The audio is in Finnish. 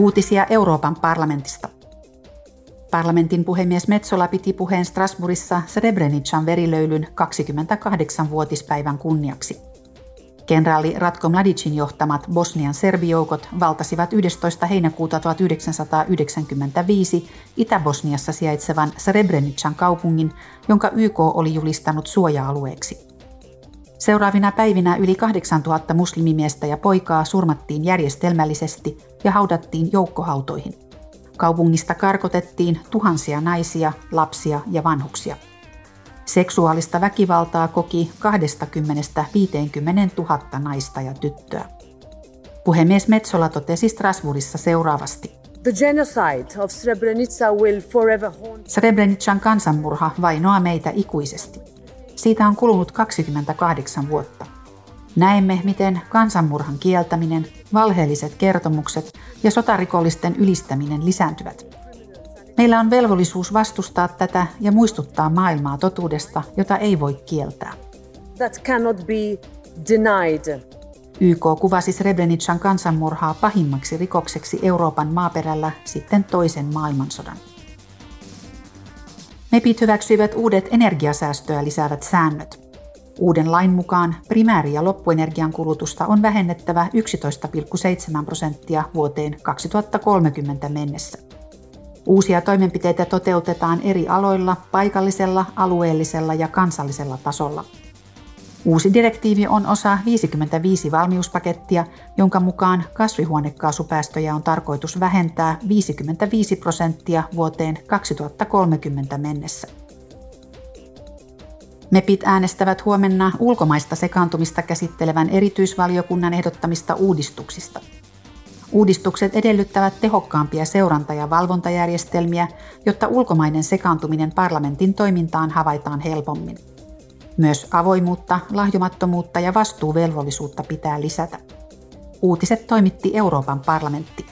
Uutisia Euroopan parlamentista. Parlamentin puhemies Metsola piti puheen Strasbourgissa Srebrenican verilöylyn 28-vuotispäivän kunniaksi. Kenraali Ratko Mladicin johtamat Bosnian serbijoukot valtasivat 11. heinäkuuta 1995 Itä-Bosniassa sijaitsevan Srebrenican kaupungin, jonka YK oli julistanut suoja-alueeksi. Seuraavina päivinä yli 8000 muslimimiestä ja poikaa surmattiin järjestelmällisesti ja haudattiin joukkohautoihin. Kaupungista karkotettiin tuhansia naisia, lapsia ja vanhuksia. Seksuaalista väkivaltaa koki 20-50 000 naista ja tyttöä. Puhemies Metsola totesi Strasbourgissa seuraavasti. The genocide of Srebrenica will forever haunt... Srebrenican kansanmurha vainoaa meitä ikuisesti. Siitä on kulunut 28 vuotta. Näemme, miten kansanmurhan kieltäminen, valheelliset kertomukset ja sotarikollisten ylistäminen lisääntyvät. Meillä on velvollisuus vastustaa tätä ja muistuttaa maailmaa totuudesta, jota ei voi kieltää. That cannot be denied. YK kuvasi Srebrenican kansanmurhaa pahimmaksi rikokseksi Euroopan maaperällä sitten toisen maailmansodan. MEPit hyväksyivät uudet energiasäästöä lisäävät säännöt. Uuden lain mukaan primääri- ja loppuenergian kulutusta on vähennettävä 11,7 prosenttia vuoteen 2030 mennessä. Uusia toimenpiteitä toteutetaan eri aloilla, paikallisella, alueellisella ja kansallisella tasolla – Uusi direktiivi on osa 55 valmiuspakettia, jonka mukaan kasvihuonekaasupäästöjä on tarkoitus vähentää 55 prosenttia vuoteen 2030 mennessä. MEPit äänestävät huomenna ulkomaista sekaantumista käsittelevän erityisvaliokunnan ehdottamista uudistuksista. Uudistukset edellyttävät tehokkaampia seuranta- ja valvontajärjestelmiä, jotta ulkomainen sekaantuminen parlamentin toimintaan havaitaan helpommin. Myös avoimuutta, lahjomattomuutta ja vastuuvelvollisuutta pitää lisätä. Uutiset toimitti Euroopan parlamentti.